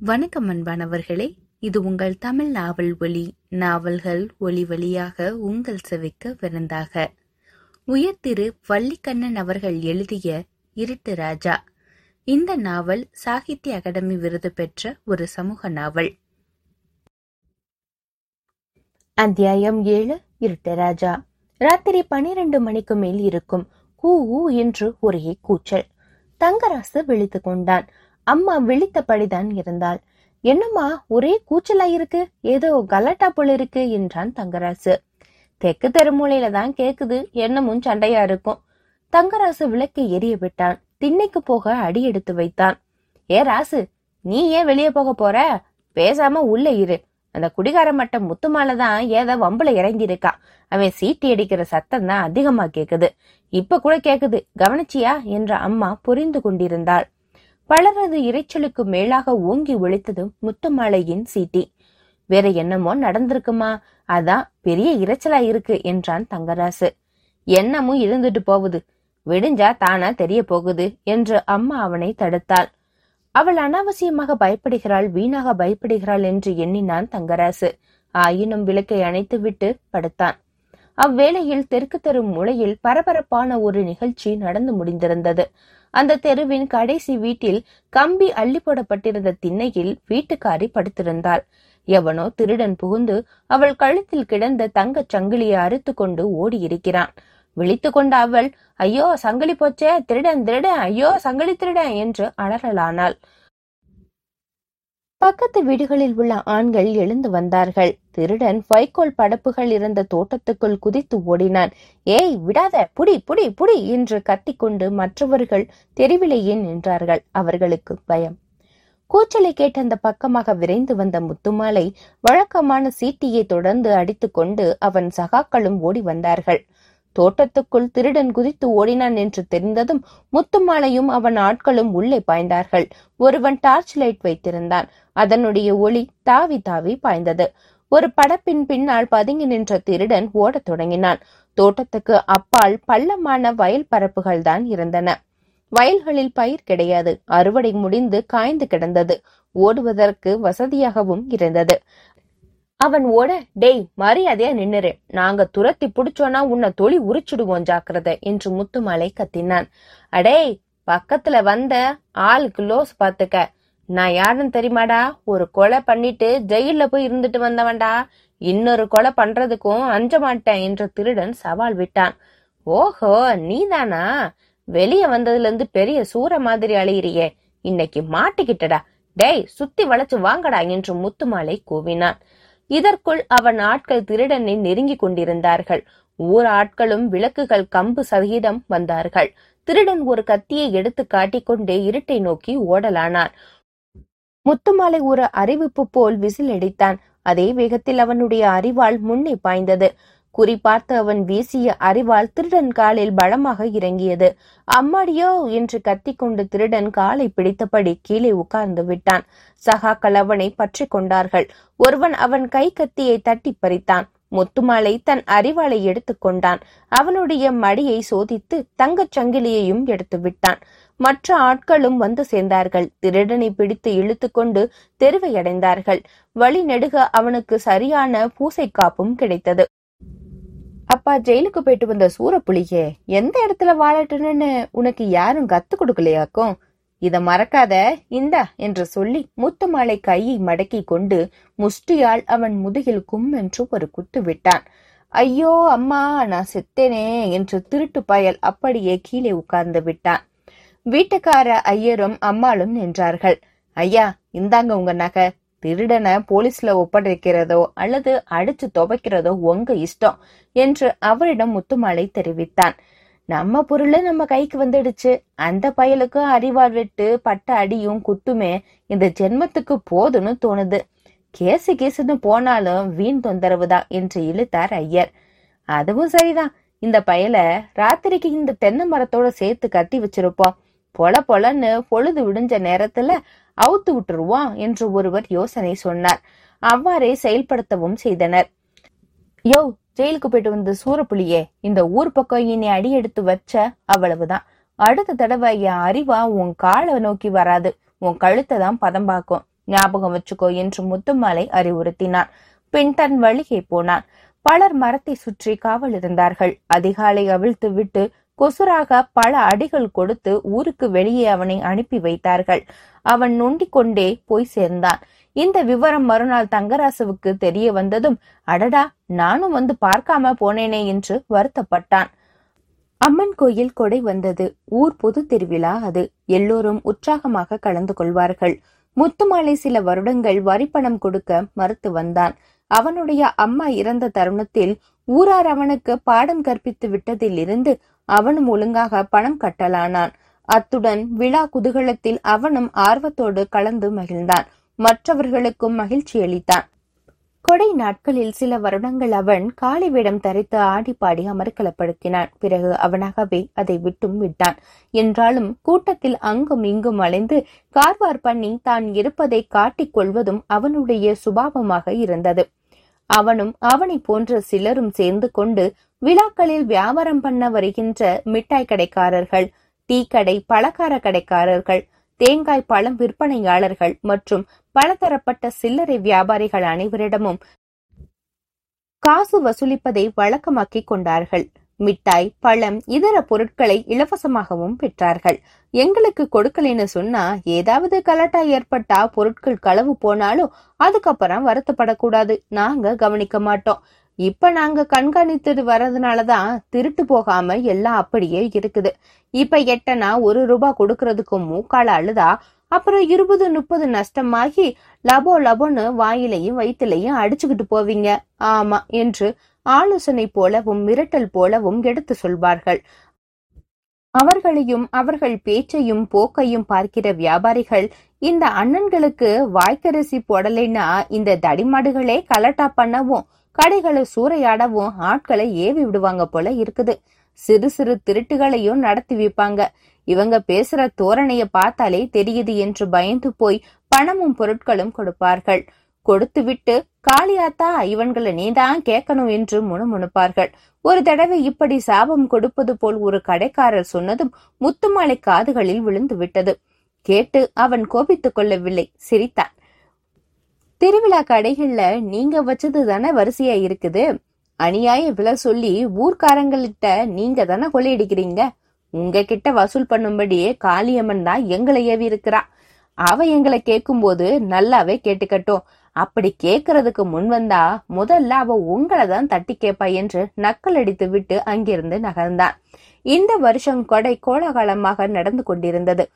வணக்கம் அன்பானவர்களே இது உங்கள் தமிழ் நாவல் ஒளி நாவல்கள் ஒளி வழியாக உங்கள் செவிக்க விருந்தாக. உயர்திரு வள்ளிக்கண்ணன் அவர்கள் எழுதிய இருட்டு ராஜா. இந்த நாவல் சாகித்ய அகாடமி விருது பெற்ற ஒரு சமூக நாவல். அத்தியாயம் ஏழு இருட்டு ராஜா. ராத்திரி பனிரெண்டு மணிக்கு மேல் இருக்கும் கூ ஊ என்று ஒரே கூச்சல். தங்கராசு விழித்து கொண்டான். அம்மா விழித்தபடிதான் இருந்தாள். என்னம்மா ஒரே கூச்சலா இருக்கு ஏதோ கலாட்டா போல இருக்கு என்றான் தங்கராசு. தெற்கு தெருமூலையில தான் கேக்குது என்னமும் சண்டையா இருக்கும். தங்கராசு விளக்கை எரிய விட்டான். திண்ணைக்கு போக அடி எடுத்து வைத்தான். ஏ ராசு நீ ஏன் வெளியே போக போற? பேசாம உள்ள இரு. அந்த குடிகார மட்டம் முத்துமால தான் ஏதோ வம்புல இறங்கி இருக்கான் அவன் சீட்டி அடிக்கிற சத்தம் தான் அதிகமா கேக்குது. இப்ப கூட கேக்குது கவனிச்சியா? என்ற அம்மா புரிந்து கொண்டிருந்தாள். பலரது இரைச்சலுக்கு மேலாக ஓங்கி ஒழித்தது முத்துமாலையின் சீட்டி. வேற என்னமோ நடந்திருக்குமா? அதான் பெரிய இரைச்சலா இருக்கு என்றான் தங்கராசு. என்னமும் இருந்துட்டு போகுது. விடிஞ்சா தானா தெரிய போகுது என்று அம்மா அவனை தடுத்தாள். அவள் அனாவசியமாக பயப்படுகிறாள் வீணாக பயப்படுகிறாள் என்று எண்ணினான் தங்கராசு. ஆயினும் விளக்கை அணைத்துவிட்டு படுத்தான். அவ்வேளையில் தெற்கு தெரு மூலையில் பரபரப்பான ஒரு நிகழ்ச்சி நடந்து முடிந்திருந்தது. அந்த தெருவின் கடைசி வீட்டில் கம்பி அள்ளி போடப்பட்டிருந்த திண்ணையில் வீட்டுக்காரி படுத்திருந்தாள். எவனோ திருடன் புகுந்து அவள் கழுத்தில் கிடந்த தங்கச் சங்கிலியை அறுத்து கொண்டு ஓடியிருக்கிறான். விழித்து கொண்ட அவள் ஐயோ சங்கிலி போச்சே திருடன் திருடன் ஐயோ சங்கிலி திருடன் என்று அலறலானாள். பக்கத்து வீடுகளில் உள்ள ஆண்கள் எழுந்து வந்தார்கள். திருடன் வைக்கோல் படப்புகள் இருந்த தோட்டத்துக்குள் குதித்து ஓடினான். ஏய் விடாத! புடி புடி புடி! என்று கத்திக்கொண்டு மற்றவர்கள் தெருவிலேயே நின்றார்கள். அவர்களுக்கு பயம். கூச்சலை கேட்ட அந்த பக்கமாக விரைந்து வந்த முத்துமாலை வழக்கமான சீட்டியை தொடர்ந்து அடித்துக்கொண்டு அவன் சகாக்களும் ஓடி வந்தார்கள். தோட்டத்துக்குள் திருடன் குதித்து ஓடினான் என்று தெரிந்ததும் முத்துமாலையும் அவன் ஆட்களும் உள்ளே பாய்ந்தார்கள். ஒருவன் டார்ச் லைட் வைத்திருந்தான். அதனுடைய ஒளி தாவி தாவி பாய்ந்தது. ஒரு படப்பின் பின்னால் பதுங்கி நின்ற திருடன் ஓடத் தொடங்கினான். தோட்டத்துக்கு அப்பால் பள்ளமான வயல் பரப்புகள் தான் இருந்தன. வயல்களில் பயிர் கிடையாது. அறுவடை முடிந்து காய்ந்து கிடந்தது. ஓடுவதற்கு வசதியாகவும் இருந்தது. அவன் ஓட டேய் மரியாதையா நின்னுரு. நாங்க துரத்தி புடிச்சோன்னா உன்னை தொழி உரிச்சிடுவோம் ஜாக்கிரதை என்று முத்துமாலை கத்தினான். அடே பக்கத்துல வந்த ஆளுக்கு லோஸ் பாத்துக்க. நான் யாருன்னு தெரியுமாடா? ஒரு கொலை பண்ணிட்டு ஜெயில போய் இருந்துட்டு வந்தவன்டா. இன்னொரு கொலை பண்றதுக்கும் அஞ்ச மாட்டேன் என்ற திருடன் சவால் விட்டான். ஓஹோ நீதானா? வெளிய வந்ததுல இருந்து பெரிய சூற மாதிரி அழியிறியே. இன்னைக்கு மாட்டிக்கிட்டடா. டேய் சுத்தி வளைச்சு வாங்கடா என்று முத்துமாலை கூவினான். இதற்குள் அவன் ஆட்கள் திருடனை நெருங்கிக் கொண்டிருந்தார்கள். ஊர் ஆட்களும் விளக்குகள் கம்பு சகிதம் வந்தார்கள். திருடன் ஒரு கத்தியை எடுத்து காட்டிக்கொண்டே இருட்டை நோக்கி ஓடலானான். முத்துமாலை ஒரு அறிவிப்பு போல் விசில் அடித்தான். அதே வேகத்தில் அவனுடைய அறிவால் முன்னே பாய்ந்தது. குறிப்பார்த்து அவன் வீசிய அறிவால் திருடன் காலில் பலமாக இறங்கியது. அம்மாடியோ என்று கத்திக்கொண்டு திருடன் காலை பிடித்தபடி கீழே உட்கார்ந்து விட்டான். சகாக்கள் அவனை பற்றி கொண்டார்கள். ஒருவன் அவன் கை கத்தியை தட்டி பறித்தான். முத்துமாலை தன் அறிவாளை எடுத்துக்கொண்டான் அவனுடைய மடியை சோதித்து தங்கச் சங்கிலியையும் எடுத்து விட்டான். மற்ற ஆட்களும் வந்து சேர்ந்தார்கள். திருடனை பிடித்து இழுத்துக்கொண்டு தெருவை அடைந்தார்கள். வழி நெடுக அவனுக்கு சரியான பூசை காப்பும் கிடைத்தது. அப்பா ஜெயிலுக்கு போயிட்டு வந்த சூரப்புலியே எந்த இடத்துல வாழட்டுன்னு உனக்கு யாரும் கத்து கொடுக்கலையாக்கும்? இத மறக்காத இந்தா என்று சொல்லி முத்துமாலை கையை மடக்கி கொண்டு முஷ்டியால் அவன் முதுகில் கும் என்று ஒரு குத்து விட்டான். ஐயோ அம்மா நான் செத்தேனே என்று திருட்டு பயல் அப்படியே கீழே உட்கார்ந்து விட்டான். வீட்டுக்கார ஐயரும் அம்மாளும் நின்றார்கள். ஐயா இந்தாங்க உங்க நகை. திருடனை போலீஸ்ல ஒப்படைக்கிறதோ அல்லது அடிச்சு துவைக்கிறதோ உங்க இஷ்டம் என்று அவரிடம் முத்துமாலை தெரிவித்தான். நம்ம பொருள் நம்ம கைக்கு வந்துடுச்சு. அந்த பயலுக்கு அறிவால் வெட்டு பட்ட அடியும் குத்துமே இந்த ஜென்மத்துக்கு போதும்னு தோணுது. கேசு கேசுன்னு போனாலும் வீண் தொந்தரவு தான் என்று இழுத்தார் ஐயர். அதுவும் சரிதான். இந்த பயல ராத்திரிக்கு இந்த தென்னை மரத்தோட சேர்த்து கட்டி வச்சிருப்போம். பொல பொலன்னு பொழுது விடிஞ்ச நேரத்துல அவுத்து விட்டுருவா என்று ஒருவர் யோசனை சொன்னார். அவ்வாறே செயல்படுத்தவும் செய்தனர். யோ ஜெயிலுக்கு போயிட்டு வந்த சூரப்புலியே இந்த ஊர் பக்கம் இனி அடி எடுத்து வச்ச அவ்வளவுதான். அடுத்த தடவை என் அறிவா உன் காலை நோக்கி வராது. உன் கழுத்தை தான் பதம் பார்க்கும் ஞாபகம் வச்சுக்கோ என்று முத்துமாலை அறிவுறுத்தினான். பின் தன் வழியே போனான். பலர் மரத்தை சுற்றி காவல் இருந்தார்கள். அதிகாலை அவிழ்த்து விட்டு கொசுராக பல அடிகள் கொடுத்து ஊருக்கு வெளியே அவனை அனுப்பி வைத்தார்கள். அவன் நொண்டிக் கொண்டே போய் சேர்ந்தான். இந்த விவரம் மறுநாள் தங்கராசுவுக்கு தெரிய வந்ததும் அடடா நானும் வந்து பார்க்காம போனேனே என்று வருத்தப்பட்டான். அம்மன் கோயில் கொடை வந்தது. ஊர் பொது திருவிழா அது. எல்லோரும் உற்சாகமாக கலந்து கொள்வார்கள். முத்துமாலை சில வருடங்கள் வரிப்பணம் கொடுக்க மறுத்து வந்தான். அவனுடைய அம்மா இறந்த தருணத்தில் ஊரார் அவனுக்கு பாடம் கற்பித்து விட்டதிலிருந்து அவனும் ஒழுங்காக பணம் கட்டலானான். அத்துடன் விழா குதூகலத்தில் அவனும் ஆர்வத்தோடு கலந்து மகிழ்ந்தான். மற்றவர்களுக்கும் மகிழ்ச்சி அளித்தான். கொடை நாட்களில் சில வருடங்கள் அவன் காளி வேடம் தரித்து ஆடி பாடி அமர்க்கலப்படுத்தினான் பிறகு அவனாகவே அதை விட்டும் விட்டான். என்றாலும் கூட்டத்தில் அங்கும் இங்கும் அலைந்து கார்வார் பண்ணி தான் இருப்பதை காட்டிக் கொள்வதும் அவனுடைய சுபாவமாக இருந்தது. அவனும் அவனை போன்ற சிலரும் சேர்ந்து கொண்டு விழாக்களில் வியாபாரம் பண்ண வருகின்ற மிட்டாய் கடைக்காரர்கள் டீ கடை பலகார கடைக்காரர்கள் தேங்காய் பழம் விற்பனையாளர்கள் மற்றும் பலதரப்பட்ட சில்லறை வியாபாரிகள் அனைவரிடமும் காசு வசூலிப்பதை வழக்கமாக்கிக் கொண்டார்கள். மிட்டாய் பழம் இதர பொருட்களை இலவசமாகவும் பெற்றார்கள். எங்களுக்கு கொடுக்கலைன்னு சொன்னா ஏதாவது கலாட்டா ஏற்பட்டா பொருட்கள் களவு போனாலும் அதுக்கப்புறம் வருத்தப்படக்கூடாது. நாங்க கவனிக்க மாட்டோம். இப்ப நாங்க கண்காணித்துட்டு வர்றதுனாலதான் திருட்டு போகாம எல்லாம் அப்படியே இருக்குது. இப்ப எட்டனா ஒரு ரூபாய் கொடுக்கறதுக்கு மூக்கால அழுதா அப்புறம் இருபது முப்பது நஷ்டமாகி லபோ லபோன்னு வாயிலையும் வயிற்றுலையும் அடிச்சுக்கிட்டு போவீங்க. ஆமா என்று ஆலோசனை போலவும் மிரட்டல் போலவும் எடுத்து சொல்வார்கள். அவர்களையும் அவர்கள் பேச்சையும் போக்கையும் பார்க்கிற வியாபாரிகள் இந்த அண்ணன்களுக்கு வாய்க்கரிசி போடலைன்னா இந்த தடிமாடுகளே கலட்டா பண்ணவும் கடைகளை சூறையாடவும் ஆட்களை ஏவி விடுவாங்க போல இருக்குது. சிறு சிறு திருட்டுகளையும் நடத்தி வைப்பாங்க. இவங்க பேசுற தோரணைய பார்த்தாலே தெரியுது என்று பயந்து போய் பணமும் பொருட்களும் கொடுப்பார்கள். கொடுத்து விட்டு காளியாத்தா இவன்களை நீதான் கேட்கணும் என்று முணுமுணுப்பார்கள். ஒரு தடவை இப்படி சாபம் கொடுப்பது போல் ஒரு கடைக்காரர் சொன்னதும் முத்துமாலை காதுகளில் விழுந்து விட்டது. கேட்டு அவன் கோபித்துக் கொள்ளவில்லை. சிரித்தான். திருவிழா கடைகள்ல நீங்க வச்சது தானே வரிசையா இருக்குது? அநியாய விலை சொல்லி ஊர்க்காரங்கள்கிட்ட நீங்க தானே கொள்ளையடிக்கிறீங்க? உங்ககிட்ட வசூல் பண்ணும்படி காளியம்மன் தான் எங்களை ஏவி இருக்கிறா. அவ எங்களை கேட்கும்போது நல்லாவே கேட்டுக்கட்டும். அப்படி கேட்கறதுக்கு முன் வந்தா முதல்ல அவ உங்களை தான் தட்டி கேப்பா என்று நக்கல் அடித்து விட்டு அங்கிருந்து நகர்ந்தான். இந்த வருஷம் கொடை கோலாகலமாக நடந்து கொண்டிருந்தது.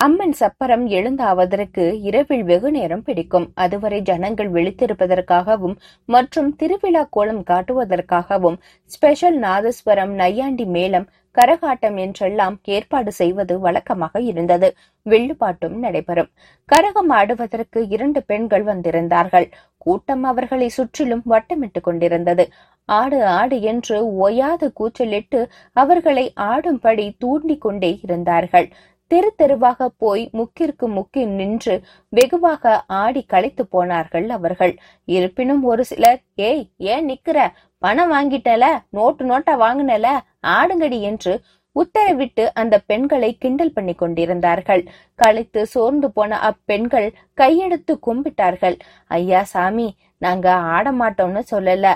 அம்மன் சப்பரம் எழுந்தாவதற்கு இரவில் வெகு நேரம் பிடிக்கும். அதுவரை ஜனங்கள் விழித்திருப்பதற்காகவும் மற்றும் திருவிழா கோலம் காட்டுவதற்காகவும் ஸ்பெஷல் நாதஸ்வரம் நையாண்டி மேளம் கரகாட்டம் என்றெல்லாம் ஏற்பாடு செய்வது வழக்கமாக இருந்தது. வெள்ளுப்பாட்டும் நடைபெறும். கரகம் ஆடுவதற்கு இரண்டு பெண்கள் வந்திருந்தார்கள். கூட்டம் அவர்களை சுற்றிலும் வட்டமிட்டு கொண்டிருந்தது. ஆடு ஆடு என்று ஓயாது கூச்சலிட்டு அவர்களை ஆடும்படி தூண்டிக் கொண்டே இருந்தார்கள். தெரு தெருவாக போய் முக்கிற்கு முக்கி நின்று வெகுவாக ஆடி களைத்து போனார்கள் அவர்கள். இருப்பினும் ஒரு சிலர் ஏய் ஏன் நிக்கிற? பணம் வாங்கிட்டல? Note NOTA வாங்கினல? ஆடுங்கடி என்று உத்தரவிட்டு அந்த பெண்களை கிண்டல் பண்ணி கொண்டிருந்தார்கள். களைத்து சோர்ந்து போன அப்பெண்கள் கையெடுத்து கும்பிட்டார்கள். ஐயா சாமி நாங்க ஆட மாட்டோம்னு சொல்லல.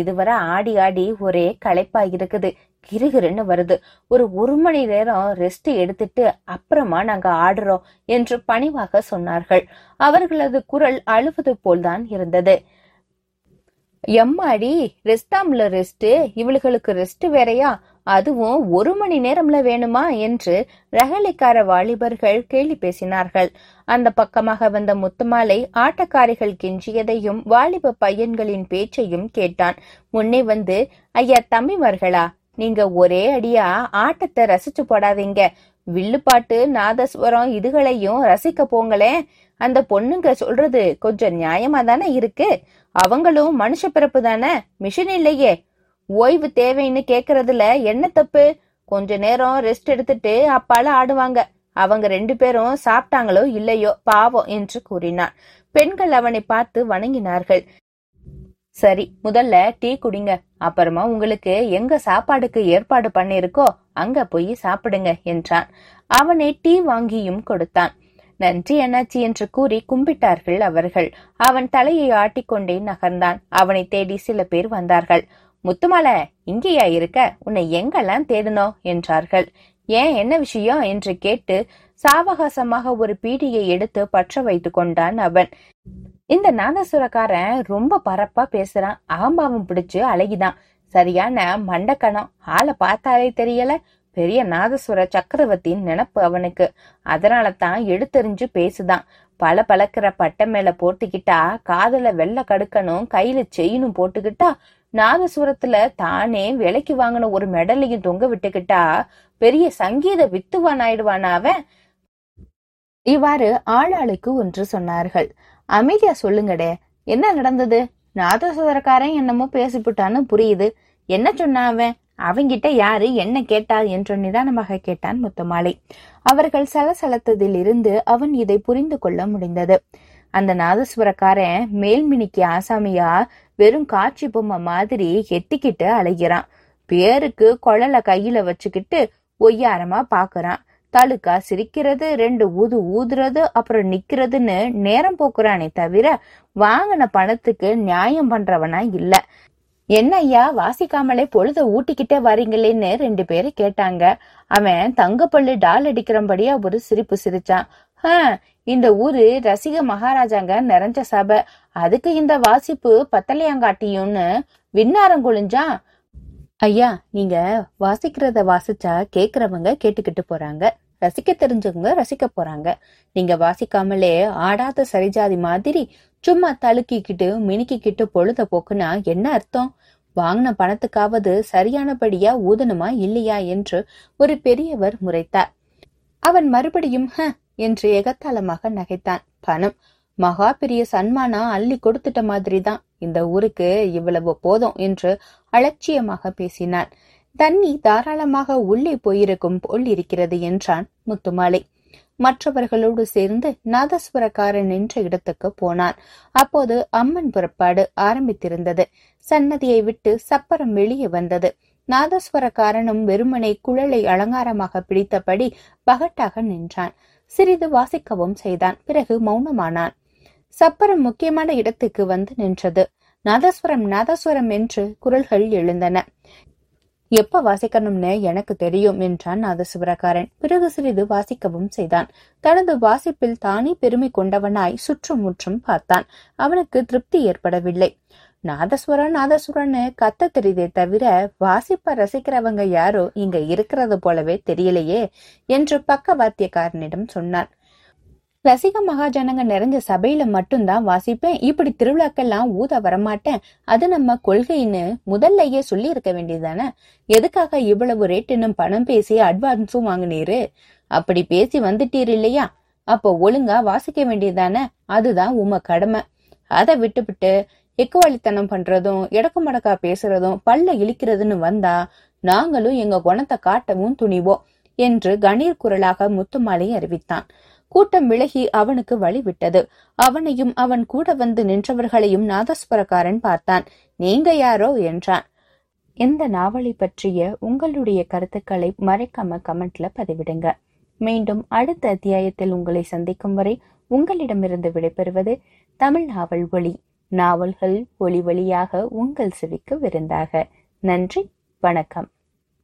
இதுவரை ஆடி ஆடி ஒரே களைப்பா இருக்குது. கிருகிருன்னு வருது. ஒரு ஒரு மணி நேரம் ரெஸ்ட் எடுத்துட்டு அப்புறமா நாங்க ஆடுறோம் என்று பணிவாக சொன்னார்கள். அவர்களது குரல் அழுவது போல்தான் இருந்தது. எம்மாடி ரெஸ்டாம்ல ரெஸ்ட் இவளுகளுக்கு ரெஸ்ட் வேறையா? அதுவும் ஒரு மணி நேரம்ல வேணுமா? என்று ரகலைக்கார வாலிபர்கள் கேலி பேசினார்கள். அந்த பக்கமாக வந்த முத்துமாலை ஆட்டக்காரிகள் கெஞ்சியதையும் வாலிப பையன்களின் பேச்சையும் கேட்டான். முன்னே வந்து ஐயா தம்பிமார்களா? நீங்க ஒரே அடியா ஆட்டத்தை ரசிச்சு போடாதீங்க. வில்லுப்பாட்டு நாதஸ்வரம் இதுகளையும் ரசிக்க போங்களேன் அந்த பொண்ணுங்க சொல்றது கொஞ்சம் நியாயமா தானே இருக்கு? அவங்களும் மனுஷ பிறப்பு தானே? மிஷின் இல்லையே. ஓய்வு தேவைன்னு கேக்குறதுல என்ன தப்பு? கொஞ்ச நேரம் ரெஸ்ட் எடுத்துட்டு அப்பால ஆடுவாங்க. அவங்க ரெண்டு பேரும் சாப்பிட்டாங்களோ இல்லையோ? பாவம் என்று கூறினான் பெண்கள் அவனை பார்த்து வணங்கினார்கள். சரி முதல்ல டீ குடிங்க. அப்புறமா உங்களுக்கு எங்க சாப்பாடுக்கு ஏற்பாடு பண்ணிருக்கோ அங்க போய் சாப்பிடுங்க என்றான். அவனை டீ வாங்கியும் கொடுத்தான். நன்றி அண்ணாச்சி என்று கூறி கும்பிட்டார்கள் அவர்கள். அவன் தலையை ஆட்டிக்கொண்டே நகர்ந்தான். அவனை தேடி சில பேர் வந்தார்கள். முத்துமால இங்கேயா இருக்க? உன்னை எங்கெல்லாம் தேடினோ? என்றார்கள். ஏன் என்ன விஷயம்? என்று கேட்டு சாவகாசமாக ஒரு பீடியை எடுத்து பற்ற வைத்து கொண்டான் அவன். இந்த நாதசுரக்காரன் ரொம்ப பரப்பா பேசுறான். அகம்பாவம் பிடிச்சு அழகிதான். சரியான மண்டக்கணம். ஆளை பார்த்தாலே தெரியல. பெரிய நாதசுர சக்கரவர்த்தியின் நினப்பு அவனுக்கு. அதனால தான் எடுத்தெறிஞ்சு பேசுதான். பல பழக்கிற பட்டை மேல போட்டுக்கிட்டா காதல வெள்ளை கடுக்கணும் கையில செயினும் போட்டுக்கிட்டா நாதசுரத்துல தானே விலைக்கு வாங்கின ஒரு மெடலையும் தொங்க விட்டுக்கிட்டா பெரிய சங்கீத வித்துவான் ஆயிடுவானா அவன். இவ்வாறு ஆளாளுக்கு ஒன்று சொன்னார்கள். அமைதியா சொல்லுங்கடே. என்ன நடந்தது? நாதசுரக்காரன் என்னமோ பேசிவிட்டான்னு புரியுது. என்ன சொன்னான் அவன்? அவங்கிட்ட யாரு என்ன கேட்டா என்று நிதானமாக கேட்டான் முத்துமாலை அவர்கள் சலசலத்ததில் இருந்து அவன் இதை புரிந்து கொள்ள முடிந்தது. அந்த நாதஸ்வரக்காரன் மேல்மினிக்கு ஆசாமியா வெறும் காட்சி பொம்மை மாதிரி எத்திக்கிட்டு அலைகிறான். பேருக்கு குழல கையில வச்சுக்கிட்டு ஒய்யாரமா பாக்குறான். தாலுக்கா சிரிக்கிறது ரெண்டு ஊது ஊதுறது அப்புறம் நிக்கிறதுன்னு நேரம் போக்குறானே தவிர வாங்கின பணத்துக்கு நியாயம் பண்றவனா இல்ல. என்ன ஐயா வாசிக்காமலே பொழுத ஊட்டிக்கிட்டே வரீங்களேன்னு ரெண்டு பேரும் கேட்டாங்க. அவன் தங்கப்பள்ளி டால் அடிக்கிறபடியா ஒரு சிரிப்பு சிரிச்சான். ஹம் இந்த ஊரு ரசிக மகாராஜாங்க நிறைஞ்ச சபை. அதுக்கு இந்த வாசிப்பு பத்தலையாங்காட்டியும்னு விண்ணாரம் குளிஞ்சான் ஐயா நீங்க வாசிக்கிறத வாசிச்சா கேக்குறவங்க கேட்டுக்கிட்டு போறாங்க. ரசிக்க தெரிஞ்சவங்க ரசிக்க போறாங்க. நீங்க வாசிக்காமலே ஆடாத சரிஜாதி மாதிரி சும்மா தழுக்கிக்கிட்டு மினுக்கிக்கிட்டு பொழுத போக்குனா என்ன அர்த்தம்? வாங்கின பணத்துக்காவது சரியானபடியா ஊதணுமா இல்லையா என்று ஒரு பெரியவர் முறைத்தார். அவன் மறுபடியும் ஹ என்று எகத்தாளமாக நகைத்தான். பணம். மகா பெரிய சன்மானா அள்ளி கொடுத்துட்ட மாதிரிதான். இந்த ஊருக்கு இவ்வளவு போதும் என்று அலட்சியமாக பேசினான். தண்ணி தாராளமாக உள்ளே போயிருக்கும் போல் இருக்கிறது என்றான் முத்துமாலை. மற்றவர்களோடு சேர்ந்து நாதஸ்வரக்காரன் நின்ற இடத்துக்கு போனான். அப்போது அம்மன் புறப்பாடு ஆரம்பித்திருந்தது. சன்னதியை விட்டு சப்பரம் வெளியே வந்தது. நாதஸ்வரக்காரனும் வெறுமனை குழலை அலங்காரமாக பிடித்தபடி பகட்டாக நின்றான். சிறிது வாசிக்கவும் செய்தான். பிறகு மௌனமானான். சப்பரம் முக்கியமான இடத்துக்கு வந்து நின்றது. நாதஸ்வரம் நாதஸ்வரம் என்று குரல்கள் எழுந்தன. எப்ப வாசிக்கணும்னு எனக்கு தெரியும் என்றான் நாதசுவரக்காரன். பிறகு சிறிது வாசிக்கவும் செய்தான். தனது வாசிப்பில் தானே பெருமை கொண்டவனாய் சுற்றும் முற்றும் பார்த்தான். அவனுக்கு திருப்தி ஏற்படவில்லை. நாதஸ்வரன் நாதஸ்வரன்னு கத்த தெரியுதே தவிர வாசிப்ப ரசிக்கிறவங்க யாரோ இங்க இருக்கிறது போலவே தெரியலையே என்று பக்கவாத்தியக்காரனிடம் சொன்னான். ரசிக மகாஜனங்க நிறைஞ்ச சபையில மட்டும்தான் வாசிப்பேன். இப்படி திருவிழாக்கெல்லாம் ஊத வரமாட்டேன். அது நம்ம கொள்கைன்னு முதல்லயே சொல்லி இருக்க வேண்டியதுதானே? எதுக்காக இவ்வளவு ரேட்டுன்னு பணம் பேசி அட்வான்ஸும் வாங்கினீரு? அப்படி பேசி வந்துட்டீர் இல்லையா? அப்போ ஒழுங்கா வாசிக்க வேண்டியதானே அதுதான் உம கடமை. அதை விட்டுவிட்டு எக்குவாளித்தனம் பண்றதும் இடக்கு மடக்கா பேசுறதும் பல்ல இழிக்கிறதுன்னு வந்தா நாங்களும் எங்க குணத்தை காட்டவும் துணிவோம் என்று கணீர் குரலாக முத்துமாலை அறிவித்தான். கூட்டம் விலகி அவனுக்கு வழி விட்டது அவனையும் அவன் கூட வந்து நின்றவர்களையும் நாதஸ்வரக்காரன் பார்த்தான். நீங்க யாரோ? என்றான். இந்த நாவலை பற்றிய உங்களுடைய கருத்துக்களை மறைக்காம கமெண்ட்ல பதிவிடுங்க. மீண்டும் அடுத்த அத்தியாயத்தில் உங்களை சந்திக்கும் வரை உங்களிடமிருந்து விடைபெறுவது தமிழ் நாவல் ஒளி நாவல்கள் ஒளி வழியாக உங்கள் செவிக்கு விருந்தாக. நன்றி வணக்கம்.